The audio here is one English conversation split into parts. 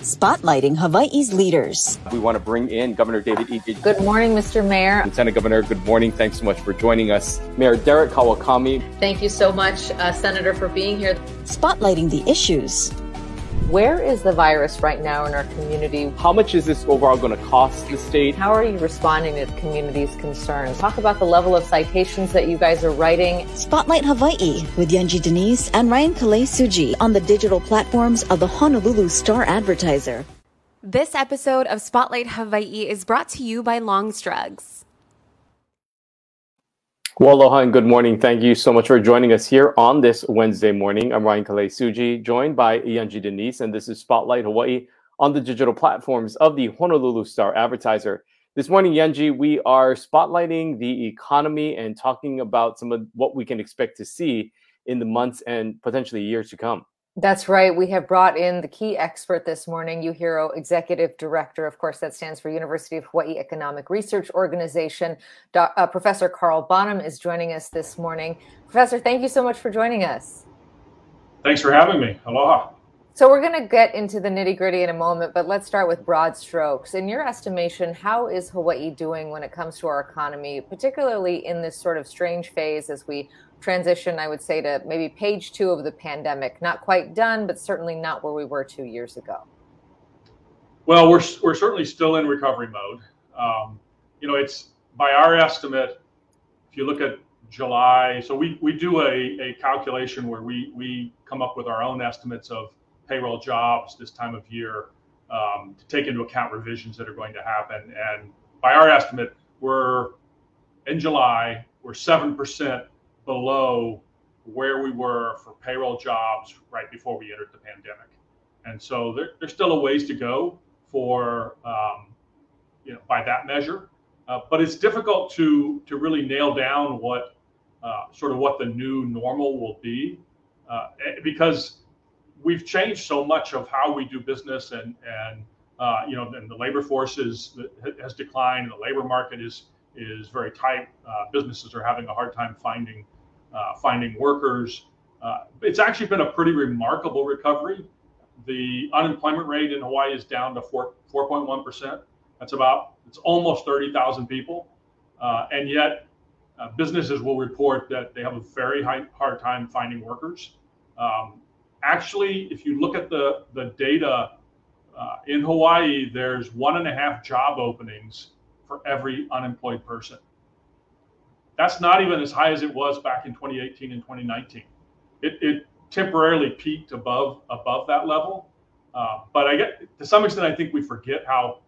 Spotlighting Hawaii's leaders. We want to bring in Governor David Ige. Good morning, Mr. Mayor. Lieutenant Governor, good morning. Thanks so much for joining us. Mayor Derek Kawakami. Thank you so much, uh, Senator, for being here. Spotlighting the issues. Where is the virus right now in our community? How much is this overall going to cost the state? How are you responding to the community's concerns? Talk about the level of citations that you guys are writing. Spotlight Hawaii with Yunji de Nies and Ryan Kalei Tsuji on the digital platforms of the Honolulu Star Advertiser. This episode of Spotlight Hawaii is brought to you by Long's Drugs. Well, aloha and good morning. Thank you so much for joining us here on this Wednesday morning. I'm Ryan Kalei Tsuji, joined by Yunji de Nies, and this is Spotlight Hawaii on the digital platforms of the Honolulu Star Advertiser. This morning, Yunji, we are spotlighting the economy and talking about some of what we can expect to see in the months and potentially years to come. That's right. We have brought in the key expert this morning, UHERO Executive Director. Of course, that stands for University of Hawaii Economic Research Organization. Do, uh, Professor Carl Bonham is joining us this morning. Professor, thank you so much for joining us. Thanks for having me. Aloha. So, we're going to get into the nitty gritty in a moment, but let's start with broad strokes. In your estimation, how is Hawaii doing when it comes to our economy, particularly in this sort of strange phase as we transition, I would say, to maybe page two of the pandemic. Not quite done, but certainly not where we were two years ago. Well, we're, we're certainly still in recovery mode. Um, you know, it's by our estimate, if you look at July, so we, we do a, a calculation where we, we come up with our own estimates of payroll jobs this time of year um, to take into account revisions that are going to happen. And by our estimate, we're in July, we're 7% below where we were for payroll jobs right before we entered the pandemic. And so there, there's still a ways to go for, um, you know, by that measure. Uh, but it's difficult to to really nail down what uh, sort of what the new normal will be uh, eh, because we've changed so much of how we do business and and uh, you know and the labor force is has declined and the labor market is is very tight uh, businesses are having a hard time finding finding workers. Uh, it's actually been a pretty remarkable recovery. The unemployment rate in Hawaii is down to 4, 4.1%. That's about, it's almost 30,000 people. Uh, and yet, uh, businesses will report that they have a very high, hard time finding workers. Um, actually, if you look at the, the data uh, in Hawaii, there's one and a half job openings for every unemployed person. That's not even as high as it was back in 2018 and 2019. It, it temporarily peaked above above that level, uh, but I get to some extent I think we forget how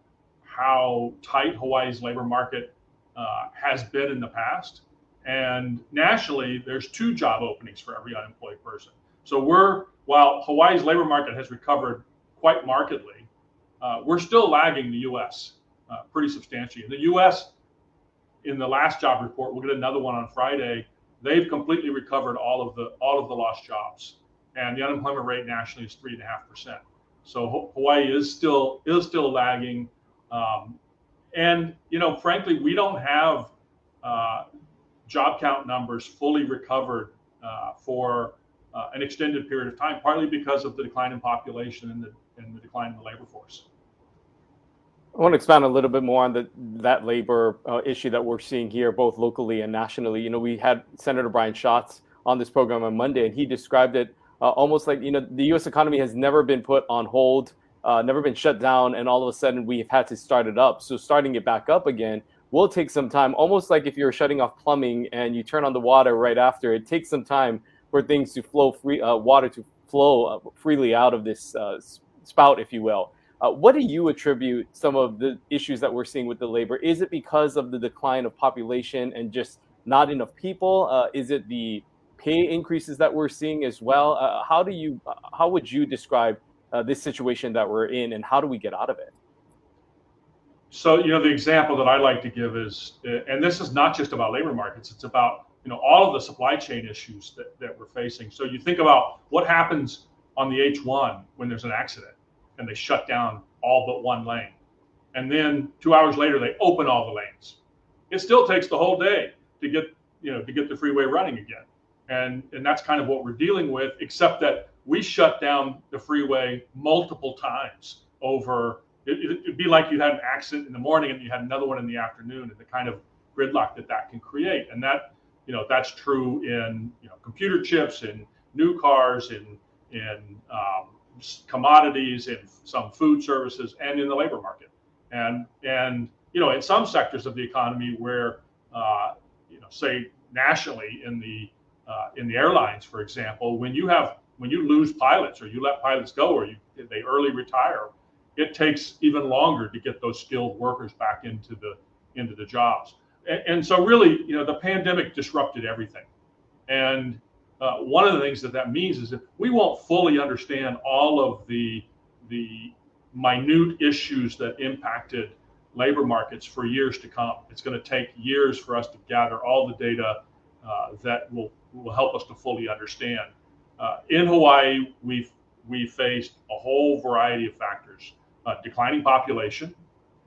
how tight Hawaii's labor market uh, has been in the past. And nationally, there's two job openings for every unemployed person. So we're while Hawaii's labor market has recovered quite markedly, uh, we're still lagging the U.S. Uh, pretty substantially. In the U.S., in the last job report, we'll get another one on Friday. They've completely recovered all of the all of the lost jobs, and the unemployment rate nationally is three and a half percent. So Hawaii is still is still lagging, um, and you know, frankly, we don't have uh, job count numbers fully recovered uh, for uh, an extended period of time, partly because of the decline in population and the and the decline in the labor force. I want to expand a little bit more on the, that labor uh, issue that we're seeing here, both locally and nationally. You know, we had Senator Brian Schatz on this program on Monday, and he described it uh, almost like you know the U.S. economy has never been put on hold, uh, never been shut down, and all of a sudden we've had to start it up. So starting it back up again will take some time. Almost like if you're shutting off plumbing and you turn on the water right after, it takes some time for things to flow free, uh, water to flow uh, freely out of this uh, spout, if you will. Uh, what do you attribute some of the issues that we're seeing with the labor? Is it because of the decline of population and just not enough people? Uh, is it the pay increases that we're seeing as well? Uh, how do you, uh, how would you describe uh, this situation that we're in, and how do we get out of it? So, you know, the example that I like to give is, uh, and this is not just about labor markets; it's about you know all of the supply chain issues that, that we're facing. So, you think about what happens on the H1 when there's an accident and they shut down all but one lane. And then two hours later, they open all the lanes. It still takes the whole day to get you know to get the freeway running again, and and that's kind of what we're dealing with. Except that we shut down the freeway multiple times over. It, would be like you had an accident in the morning and you had another one in the afternoon, and the kind of gridlock that that can create. And that, you know, that's true in you know computer chips, in new cars, in in um, commodities, in some food services, and in the labor market. And and you know, in some sectors of the economy where uh, you know, say nationally in the uh, in the airlines, for example, when you have when you lose pilots or you let pilots go or you, they early retire, it takes even longer to get those skilled workers back into the into the jobs. And, and so, really, you know, the pandemic disrupted everything. And uh, one of the things that that means is that we won't fully understand all of the the minute issues that impacted labor markets for years to come. It's going to take years for us to gather all the data uh, that will will help us to fully understand. Uh, in Hawaii, we've we faced a whole variety of factors: uh, declining population,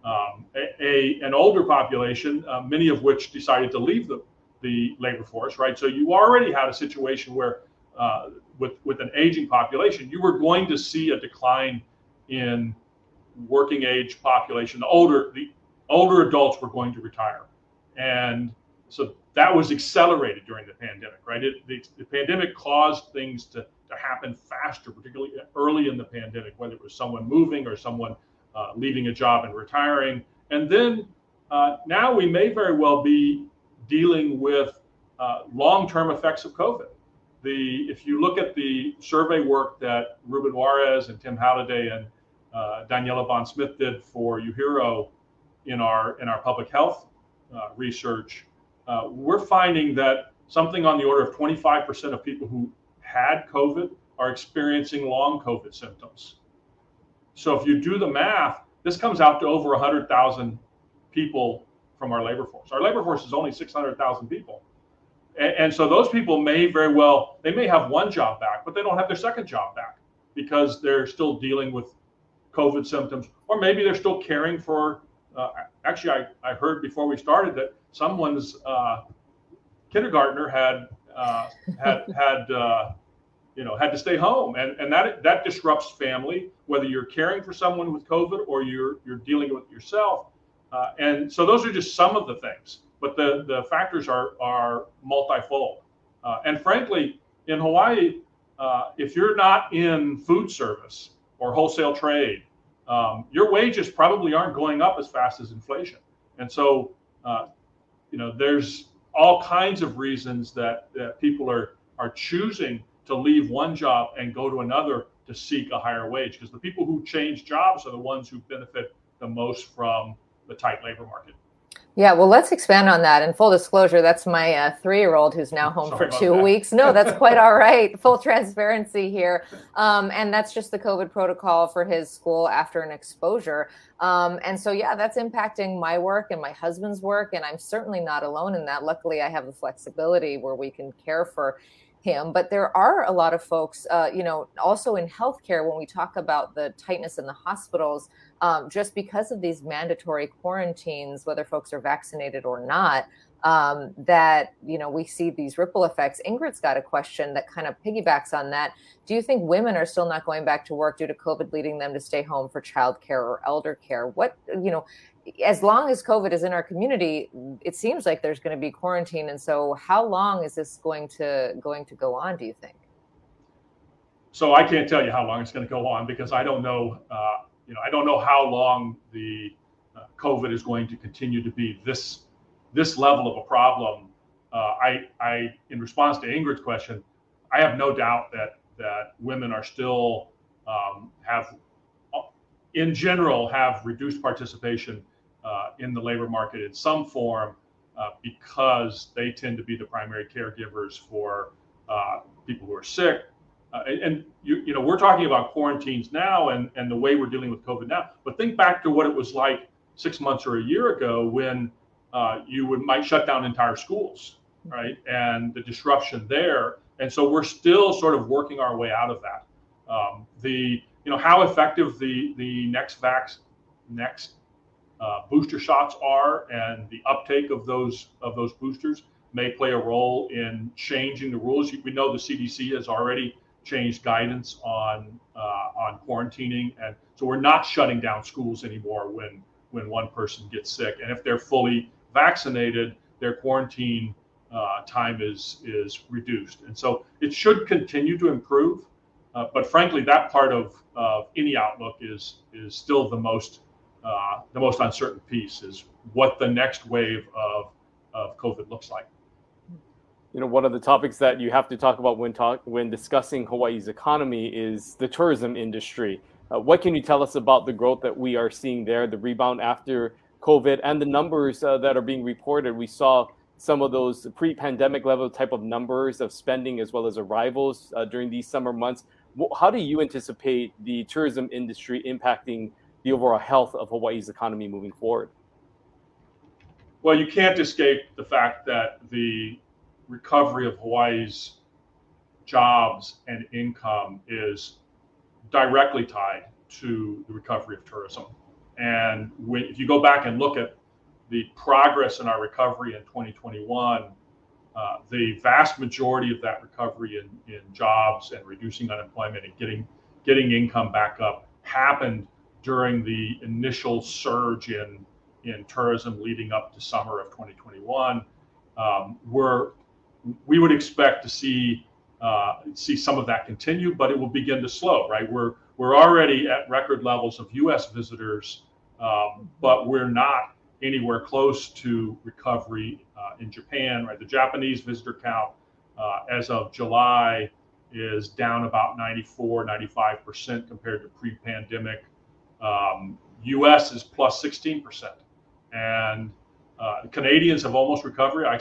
um, a, a, an older population, uh, many of which decided to leave the the labor force. Right, so you already had a situation where uh, with with an aging population, you were going to see a decline in working age population. The older the older adults were going to retire, and so that was accelerated during the pandemic, right? It, the, the pandemic caused things to, to happen faster, particularly early in the pandemic, whether it was someone moving or someone uh, leaving a job and retiring. And then uh, now we may very well be dealing with uh, long-term effects of COVID. The if you look at the survey work that Ruben Juarez and Tim Halliday and uh, Daniela Bond Smith did for UHERO in our in our public health uh, research, uh, we're finding that something on the order of 25% of people who had COVID are experiencing long COVID symptoms. So if you do the math, this comes out to over 100,000 people from our labor force. Our labor force is only 600,000 people. And, and, so those people may very well, they may have one job back, but they don't have their second job back because they're still dealing with COVID symptoms, or maybe they're still caring for. Uh, actually, I, I heard before we started that someone's uh, kindergartner had uh, had had uh, you know had to stay home, and and that that disrupts family. Whether you're caring for someone with COVID or you're you're dealing with yourself, uh, and so those are just some of the things. But the the factors are are multifold, uh, and frankly, in Hawaii, uh, if you're not in food service or wholesale trade, um, your wages probably aren't going up as fast as inflation, and so uh, you know, there's all kinds of reasons that, that people are are choosing to leave one job and go to another to seek a higher wage because the people who change jobs are the ones who benefit the most from the tight labor market. Yeah, well, let's expand on that. And full disclosure, that's my uh, three-year-old who's now home Sorry for two that. weeks. No, that's quite all right. Full transparency here, um, and that's just the COVID protocol for his school after an exposure. Um, and so, yeah, that's impacting my work and my husband's work, and I'm certainly not alone in that. Luckily, I have the flexibility where we can care for him. But there are a lot of folks, uh, you know, also in healthcare when we talk about the tightness in the hospitals um, just because of these mandatory quarantines, whether folks are vaccinated or not, um, that you know we see these ripple effects. Ingrid's got a question that kind of piggybacks on that. Do you think women are still not going back to work due to COVID, leading them to stay home for childcare or elder care? What you know, as long as COVID is in our community, it seems like there's going to be quarantine. And so, how long is this going to going to go on? Do you think? So I can't tell you how long it's going to go on because I don't know. Uh, you know, I don't know how long the uh, COVID is going to continue to be this this level of a problem. Uh, I, I, in response to Ingrid's question, I have no doubt that that women are still um, have, in general, have reduced participation uh, in the labor market in some form uh, because they tend to be the primary caregivers for uh, people who are sick, uh, and, and you, you know, we're talking about quarantines now and, and the way we're dealing with COVID now. But think back to what it was like six months or a year ago when uh, you would might shut down entire schools, right? And the disruption there. And so we're still sort of working our way out of that. Um, the you know how effective the the next vax next uh, booster shots are and the uptake of those of those boosters may play a role in changing the rules. We know the CDC has already changed guidance on uh, on quarantining, and so we're not shutting down schools anymore when when one person gets sick. And if they're fully vaccinated, their quarantine uh, time is is reduced. And so it should continue to improve. Uh, but frankly, that part of of any outlook is is still the most uh, the most uncertain piece is what the next wave of of COVID looks like. You know, one of the topics that you have to talk about when talk when discussing Hawaii's economy is the tourism industry. Uh, what can you tell us about the growth that we are seeing there, the rebound after COVID, and the numbers uh, that are being reported? We saw some of those pre-pandemic level type of numbers of spending as well as arrivals uh, during these summer months. How do you anticipate the tourism industry impacting the overall health of Hawaii's economy moving forward? Well, you can't escape the fact that the recovery of Hawaii's jobs and income is directly tied to the recovery of tourism. And when, if you go back and look at the progress in our recovery in 2021, uh, the vast majority of that recovery in, in jobs and reducing unemployment and getting getting income back up happened during the initial surge in in tourism leading up to summer of 2021. Um, we're we would expect to see uh, see some of that continue, but it will begin to slow. Right, we're we're already at record levels of U.S. visitors, um, but we're not anywhere close to recovery uh, in Japan. Right, the Japanese visitor count uh, as of July is down about 94, 95 percent compared to pre-pandemic. Um, U.S. is plus 16 percent, and uh, Canadians have almost recovered. I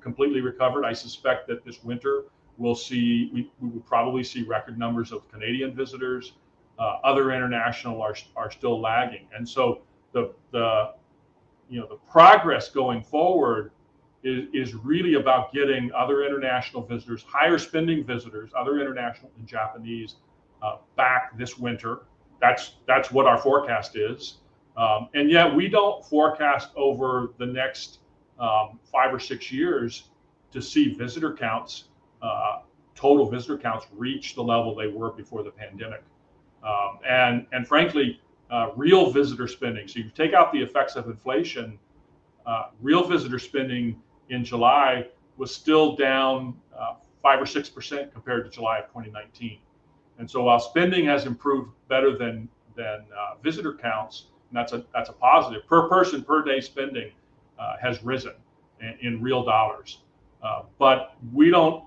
completely recovered. I suspect that this winter we'll see we, we will probably see record numbers of Canadian visitors. Uh, other international are are still lagging, and so the the you know the progress going forward is is really about getting other international visitors, higher spending visitors, other international and Japanese, uh, back this winter. That's that's what our forecast is. Um, and yet we don't forecast over the next um, five or six years to see visitor counts, uh, total visitor counts reach the level they were before the pandemic. Um, and, and frankly, uh, real visitor spending. So you take out the effects of inflation, uh, real visitor spending in July was still down uh, five or six percent compared to July of 2019. And so while spending has improved better than than uh, visitor counts, that's a that's a positive. Per person per day spending uh, has risen in, in real dollars, uh, but we don't.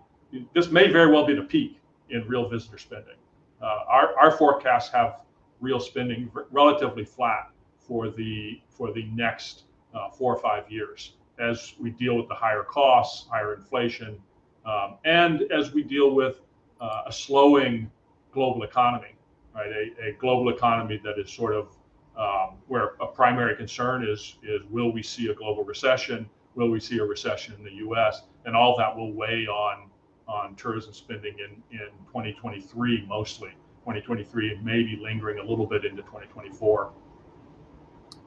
This may very well be the peak in real visitor spending. Uh, our our forecasts have real spending relatively flat for the for the next uh, four or five years as we deal with the higher costs, higher inflation, um, and as we deal with uh, a slowing global economy, right? A, a global economy that is sort of um, where a primary concern is is will we see a global recession? Will we see a recession in the U.S. And all that will weigh on on tourism spending in in 2023 mostly 2023 and maybe lingering a little bit into 2024.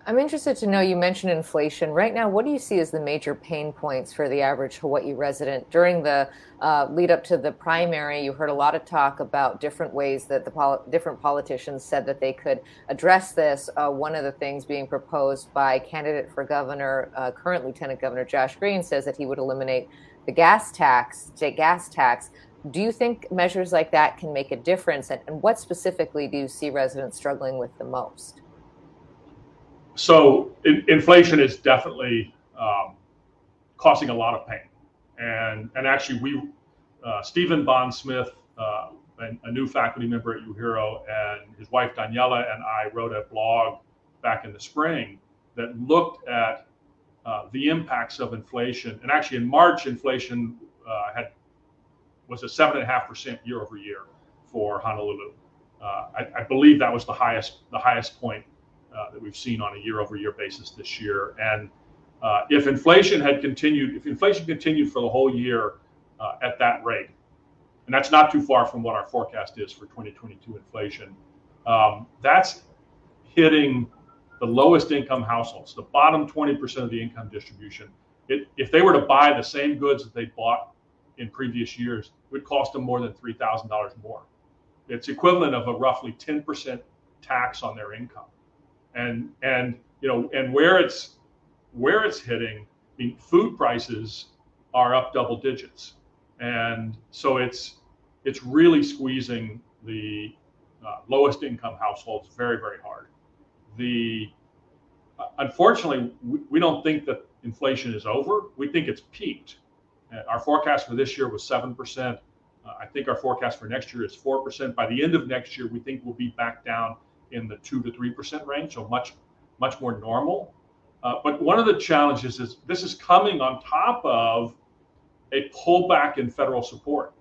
I'm interested to know you mentioned inflation. Right now, what do you see as the major pain points for the average Hawaii resident? During the uh, lead up to the primary, you heard a lot of talk about different ways that the pol- different politicians said that they could address this. Uh, one of the things being proposed by candidate for governor, uh, current Lieutenant Governor Josh Green, says that he would eliminate the gas tax, state gas tax. Do you think measures like that can make a difference? And, and what specifically do you see residents struggling with the most? So in, inflation is definitely um, causing a lot of pain, and and actually we uh, Stephen Bond Smith, uh, a new faculty member at UHERO, and his wife Daniela and I wrote a blog back in the spring that looked at uh, the impacts of inflation. And actually, in March, inflation uh, had was a seven and a half percent year over year for Honolulu. Uh, I, I, believe that was the highest the highest point uh, that we've seen on a year-over-year basis this year. And uh, if inflation had continued, if inflation continued for the whole year uh, at that rate, and that's not too far from what our forecast is for 2022 inflation, um, that's hitting the lowest income households, the bottom 20% of the income distribution. It, if they were to buy the same goods that they bought in previous years, it would cost them more than $3,000 more. it's equivalent of a roughly 10% tax on their income. And and you know, and where it's where it's hitting, I mean, food prices are up double digits, and so it's it's really squeezing the uh, lowest income households very very hard. The uh, unfortunately, we, we don't think that inflation is over. We think it's peaked. Uh, our forecast for this year was seven percent. Uh, I think our forecast for next year is four percent. By the end of next year, we think we'll be back down in the two to three percent range, so much much more normal. Uh, but one of the challenges is this is coming on top of a pullback in federal support.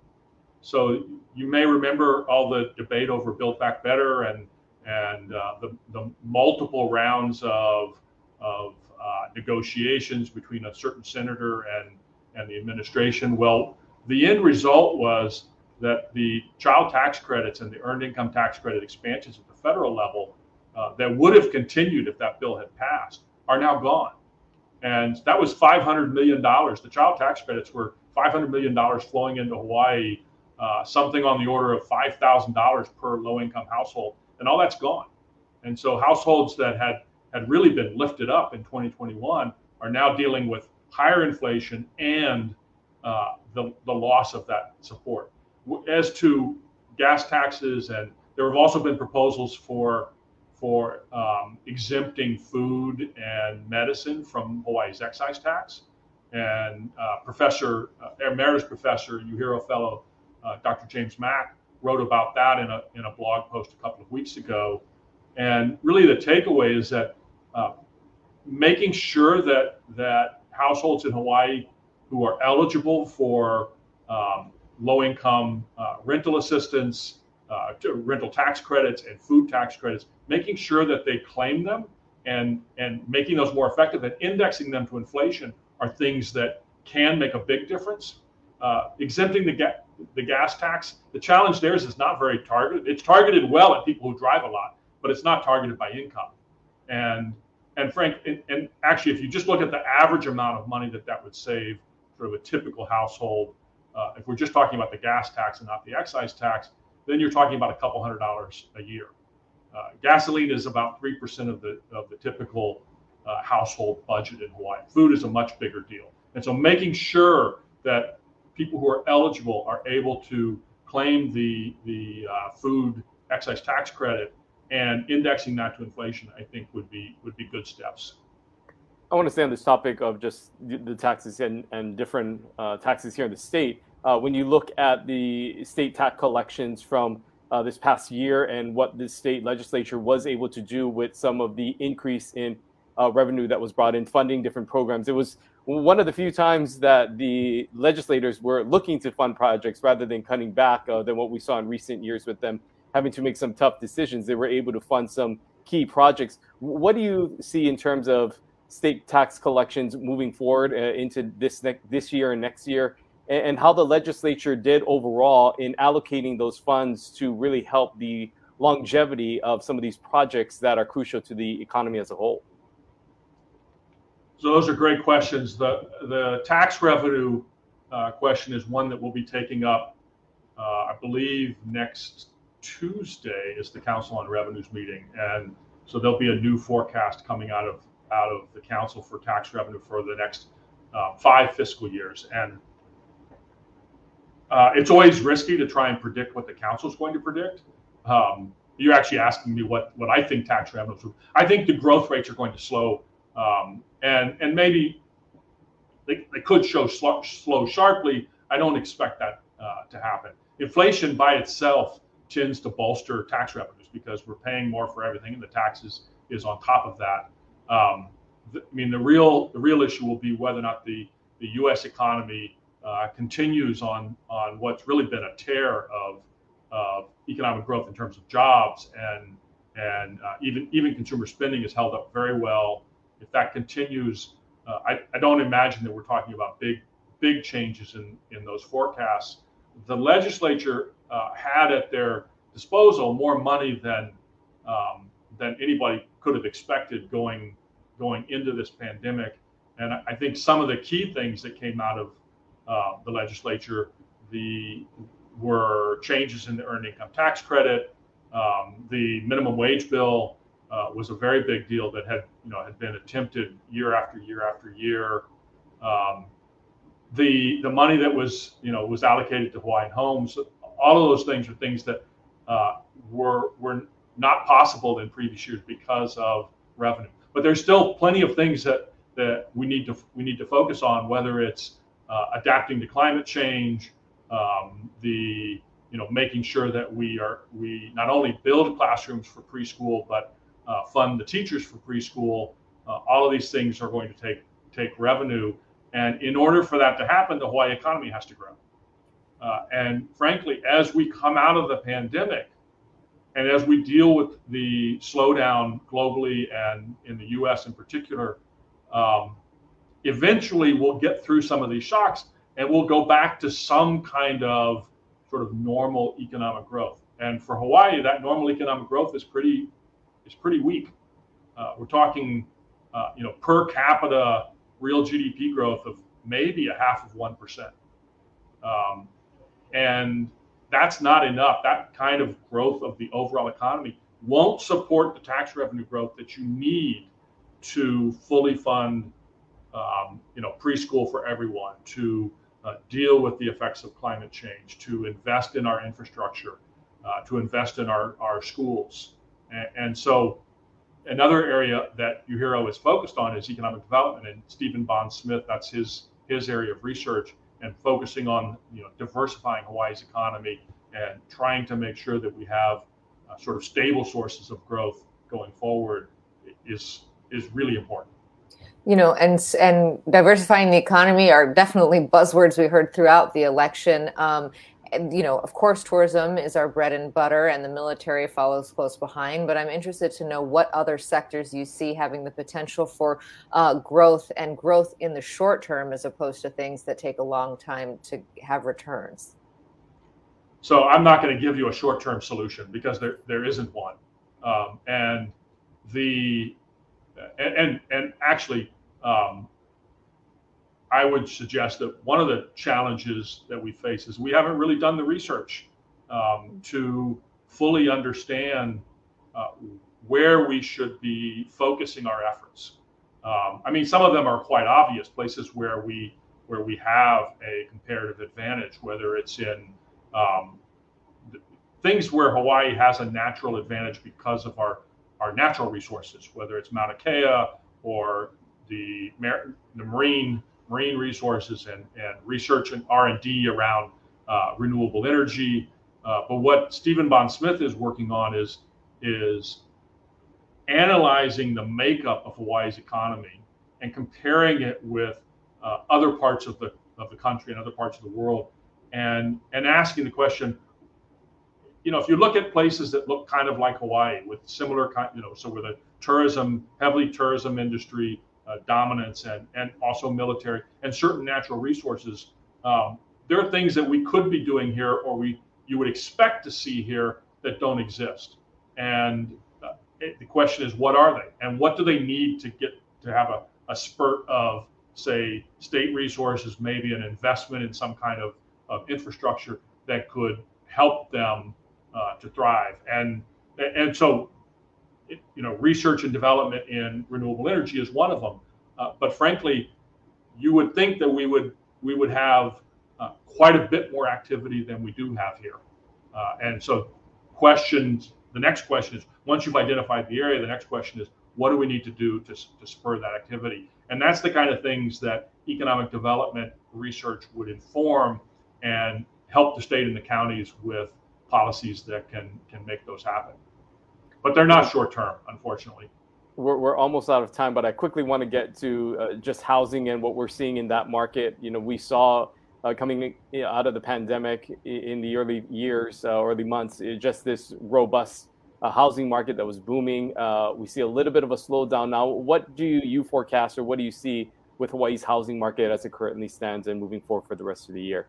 So you may remember all the debate over Build Back Better and and uh, the, the multiple rounds of of uh, negotiations between a certain senator and and the administration. Well, the end result was that the child tax credits and the earned income tax credit expansions the federal level uh, that would have continued if that bill had passed are now gone. And that was $500 million. The child tax credits were $500 million flowing into Hawaii, uh, something on the order of $5,000 per low income household. And all that's gone. And so households that had, had really been lifted up in 2021 are now dealing with higher inflation and uh, the, the loss of that support. As to gas taxes, and there have also been proposals for for um, exempting food and medicine from Hawaii's excise tax. And uh, Professor, uh, Emeritus Professor, UHERO Fellow, uh, Dr. James Mak, wrote about that in a, in a blog post a couple of weeks ago. And really, the takeaway is that uh, making sure that, that households in Hawaii who are eligible for um, low income uh, rental assistance, uh, rental tax credits, and food tax credits making sure that they claim them and and making those more effective and indexing them to inflation are things that can make a big difference. Uh, exempting the the gas tax, the challenge there is it's not very targeted. It's targeted well at people who drive a lot, but it's not targeted by income. And and Frank, and, and actually, if you just look at the average amount of money that that would save for a typical household, uh, if we're just talking about the gas tax and not the excise tax, then you're talking about a couple hundred dollars a year. Uh, gasoline is about 3% of the, of the typical uh, household budget in Hawaii. Food is a much bigger deal. And so making sure that people who are eligible are able to claim the, the uh, food excise tax credit and indexing that to inflation, I think would be would be good steps. I want to stay on this topic of just the taxes and, and different uh, taxes here in the state. Uh, when you look at the state tax collections from uh, this past year and what the state legislature was able to do with some of the increase in uh, revenue that was brought in funding different programs. It was one of the few times that the legislators were looking to fund projects rather than cutting back uh, than what we saw in recent years with them having to make some tough decisions. They were able to fund some key projects. What do you see in terms of state tax collections moving forward uh, into this ne- this year and next year? And how the legislature did overall in allocating those funds to really help the longevity of some of these projects that are crucial to the economy as a whole? So those are great questions. The the tax revenue uh, question is one that we'll be taking up, uh, I believe, next Tuesday is the Council on Revenues meeting, and so there'll be a new forecast coming out of out of the Council for tax revenue for the next uh, five fiscal years, and uh, it's always risky to try and predict what the council is going to predict. Um, you're actually asking me what, what I think tax revenues. I think the growth rates are going to slow, um, and and maybe they, they could show slow, slow sharply. I don't expect that uh, to happen. Inflation by itself tends to bolster tax revenues because we're paying more for everything, and the taxes is on top of that. Um, I mean, the real the real issue will be whether or not the the U.S. economy uh, continues on on what's really been a tear of of economic growth in terms of jobs and and uh, even even consumer spending has held up very well. If that continues, uh, I, I don't imagine that we're talking about big big changes in in those forecasts. The legislature uh, had at their disposal more money than um, than anybody could have expected going going into this pandemic. And I think some of the key things that came out of uh, the legislature, the were changes in the earned income tax credit. Um, the minimum wage bill uh, was a very big deal that had you know had been attempted year after year after year. Um, the the money that was you know was allocated to Hawaiian Homes, all of those things are things that uh, were were not possible in previous years because of revenue. But there's still plenty of things that that we need to we need to focus on, whether it's adapting to climate change, um, the you know making sure that we are we not only build classrooms for preschool but uh, fund the teachers for preschool. Uh, all of these things are going to take take revenue, and in order for that to happen, the Hawaii economy has to grow. Uh, and frankly, as we come out of the pandemic, and as we deal with the slowdown globally and in the U.S. in particular, um, eventually we'll get through some of these shocks and we'll go back to some kind of sort of normal economic growth. And for Hawaii, that normal economic growth is pretty is pretty weak. Uh, we're talking, uh, you know, per capita real GDP growth of maybe a half of one percent, um, and that's not enough. That kind of growth of the overall economy won't support the tax revenue growth that you need to fully fund, um, you know, preschool for everyone, to uh, deal with the effects of climate change, to invest in our infrastructure, uh, to invest in our, our schools. And, and, so another area that UHERO is focused on is economic development. And Stephen Bond Smith, that's his, his area of research and focusing on you know diversifying Hawaii's economy and trying to make sure that we have uh, sort of stable sources of growth going forward is is really important you know and and diversifying the economy are definitely buzzwords we heard throughout the election um, you know, of course, tourism is our bread and butter, and the military follows close behind. But I'm interested to know what other sectors you see having the potential for uh, growth and growth in the short term, as opposed to things that take a long time to have returns. So I'm not going to give you a short-term solution because there there isn't one, um, and the and and, and actually. Um, I would suggest that one of the challenges that we face is we haven't really done the research um, to fully understand uh, where we should be focusing our efforts. Um, I mean, some of them are quite obvious places where we where we have a comparative advantage, whether it's in um, things where Hawaii has a natural advantage because of our our natural resources, whether it's Mauna Kea or the, the marine marine resources and, and research and R&D around uh, renewable energy. Uh, but what Stephen Bond Smith is working on is, is analyzing the makeup of Hawaii's economy and comparing it with uh, other parts of the, of the country and other parts of the world and, and asking the question, you know, if you look at places that look kind of like Hawaii with similar kind, you know, so with a tourism, heavily tourism industry, uh, dominance and, and also military and certain natural resources. Um, there are things that we could be doing here or we you would expect to see here that don't exist. And uh, it, the question is, what are they? And what do they need to get to have a, a spurt of, say, state resources, maybe an investment in some kind of, of infrastructure that could help them uh, to thrive? And and so you know, research and development in renewable energy is one of them. Uh, but frankly, you would think that we would we would have uh, quite a bit more activity than we do have here. Uh, and so, questions. The next question is: once you've identified the area, the next question is, what do we need to do to, to spur that activity? And that's the kind of things that economic development research would inform and help the state and the counties with policies that can can make those happen but they're not short term, unfortunately. We're, we're almost out of time, but I quickly want to get to uh, just housing and what we're seeing in that market. You know, we saw uh, coming out of the pandemic in the early years, uh, early months, just this robust uh, housing market that was booming. Uh, we see a little bit of a slowdown now. What do you, you forecast, or what do you see with Hawaii's housing market as it currently stands and moving forward for the rest of the year?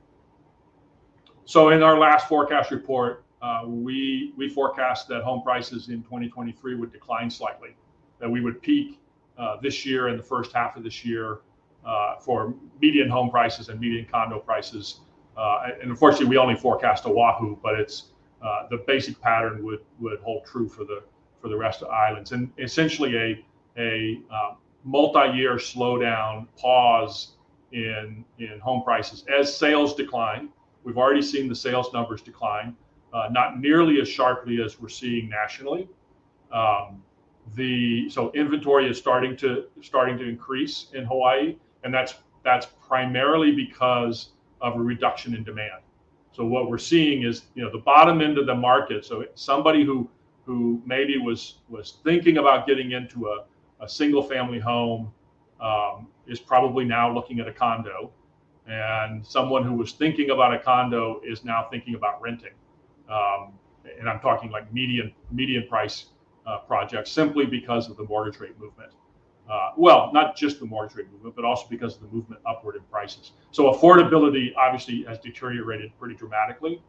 So, in our last forecast report, uh, we we forecast that home prices in 2023 would decline slightly, that we would peak uh, this year in the first half of this year uh, for median home prices and median condo prices uh, and unfortunately, we only forecast Oahu, but it's uh, the basic pattern would would hold true for the for the rest of the islands, and essentially a a um, multi-year slowdown, pause in in home prices as sales decline. We've already seen the sales numbers decline, uh, not nearly as sharply as we're seeing nationally. Um, the so inventory is starting to starting to increase in Hawaii, and that's that's primarily because of a reduction in demand. So what we're seeing is, you know, the bottom end of the market. So somebody who who maybe was was thinking about getting into a, a single family home um, is probably now looking at a condo, and someone who was thinking about a condo is now thinking about renting. Um, and I'm talking like median median price uh, projects simply because of the mortgage rate movement. Uh, well, not just the mortgage rate movement, but also because of the movement upward in prices. So affordability obviously has deteriorated pretty dramatically.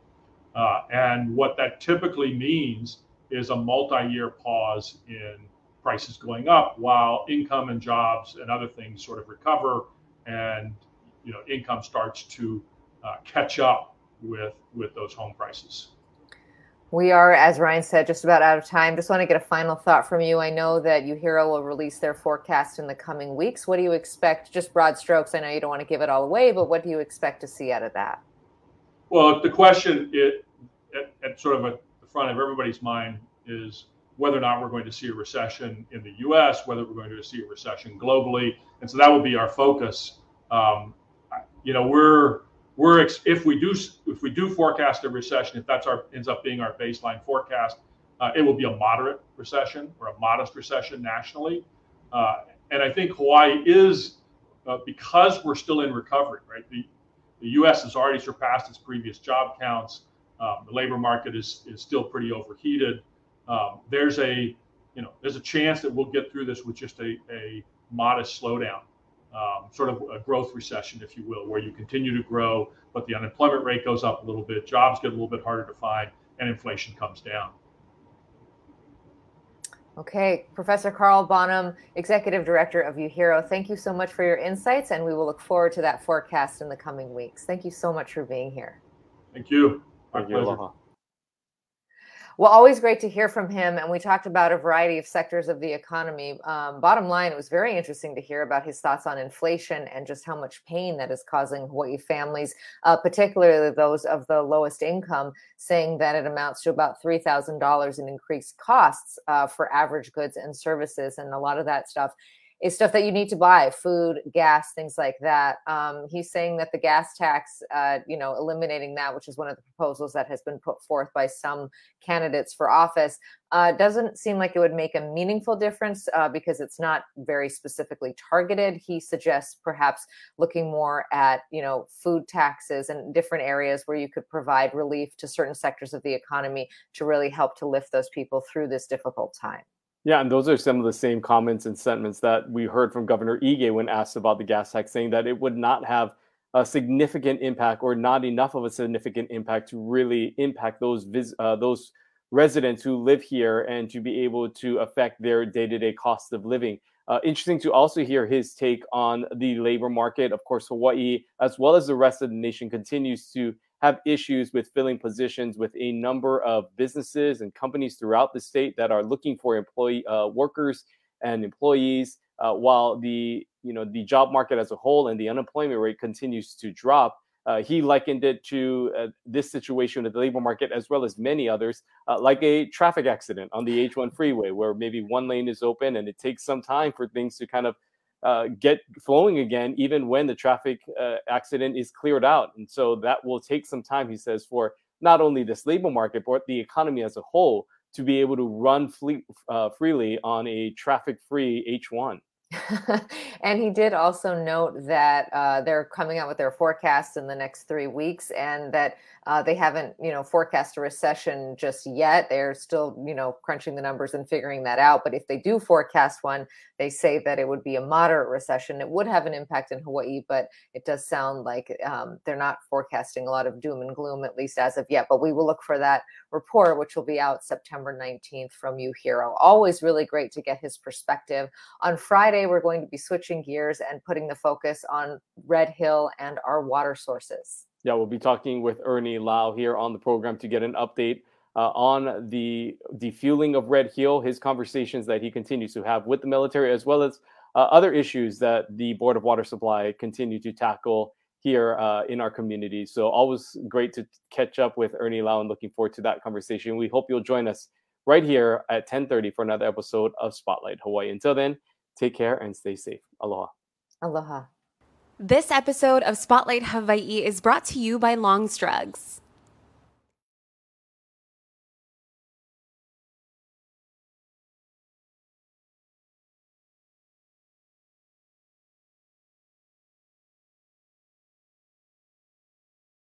Uh, and what that typically means is a multi-year pause in prices going up while income and jobs and other things sort of recover and you know income starts to uh, catch up with with those home prices. We are, as Ryan said, just about out of time. Just want to get a final thought from you. I know that UHERO will release their forecast in the coming weeks. What do you expect? Just broad strokes. I know you don't want to give it all away, but what do you expect to see out of that? Well, the question it, at, at sort of at the front of everybody's mind is whether or not we're going to see a recession in the U.S., whether we're going to see a recession globally, and so that will be our focus. Um, you know, we're we're if we do if we do forecast a recession, if that's our ends up being our baseline forecast, uh, it will be a moderate recession or a modest recession nationally. Uh, and I think Hawaii is uh, because we're still in recovery, right? The the U.S. has already surpassed its previous job counts. Um, the labor market is is still pretty overheated. Um, there's a you know there's a chance that we'll get through this with just a, a modest slowdown um, sort of a growth recession, if you will, where you continue to grow, but the unemployment rate goes up a little bit, jobs get a little bit harder to find, and inflation comes down. Okay, Professor Carl Bonham, Executive Director of UHERO, thank you so much for your insights, and we will look forward to that forecast in the coming weeks. Thank you so much for being here. Thank you. My Thank pleasure. you. Well, always great to hear from him. And we talked about a variety of sectors of the economy. Um, bottom line, it was very interesting to hear about his thoughts on inflation and just how much pain that is causing Hawaii families, uh, particularly those of the lowest income, saying that it amounts to about $3,000 in increased costs uh, for average goods and services. And a lot of that stuff is stuff that you need to buy food gas things like that. Um, he's saying that the gas tax uh, you know eliminating that which is one of the proposals that has been put forth by some candidates for office uh, doesn't seem like it would make a meaningful difference uh, because it's not very specifically targeted. He suggests perhaps looking more at you know food taxes and different areas where you could provide relief to certain sectors of the economy to really help to lift those people through this difficult time yeah, and those are some of the same comments and sentiments that we heard from Governor Ige when asked about the gas tax, saying that it would not have a significant impact or not enough of a significant impact to really impact those vis- uh, those residents who live here and to be able to affect their day-to-day cost of living. Uh, interesting to also hear his take on the labor market. Of course, Hawaii, as well as the rest of the nation, continues to have issues with filling positions with a number of businesses and companies throughout the state that are looking for employee uh, workers and employees uh, while the you know the job market as a whole and the unemployment rate continues to drop. Uh, he likened it to uh, this situation with the labor market as well as many others uh, like a traffic accident on the h1 freeway where maybe one lane is open and it takes some time for things to kind of uh, get flowing again, even when the traffic uh, accident is cleared out. And so that will take some time, he says, for not only this labor market, but the economy as a whole to be able to run fleet, uh, freely on a traffic free H1. and he did also note that uh, they're coming out with their forecasts in the next three weeks, and that uh, they haven't, you know, forecast a recession just yet. They're still, you know, crunching the numbers and figuring that out. But if they do forecast one, they say that it would be a moderate recession. It would have an impact in Hawaii, but it does sound like um, they're not forecasting a lot of doom and gloom, at least as of yet. But we will look for that report, which will be out September 19th from UHERO. Always really great to get his perspective. On Friday, we're going to be switching gears and putting the focus on Red Hill and our water sources. Yeah, we'll be talking with Ernie Lau here on the program to get an update uh, on the defueling of Red Hill, his conversations that he continues to have with the military, as well as uh, other issues that the Board of Water Supply continue to tackle here uh, in our community. So always great to catch up with Ernie Lau and looking forward to that conversation. We hope you'll join us right here at 10:30 for another episode of Spotlight Hawaii. Until then, take care and stay safe. Aloha. Aloha. This episode of Spotlight Hawaii is brought to you by Longs Drugs.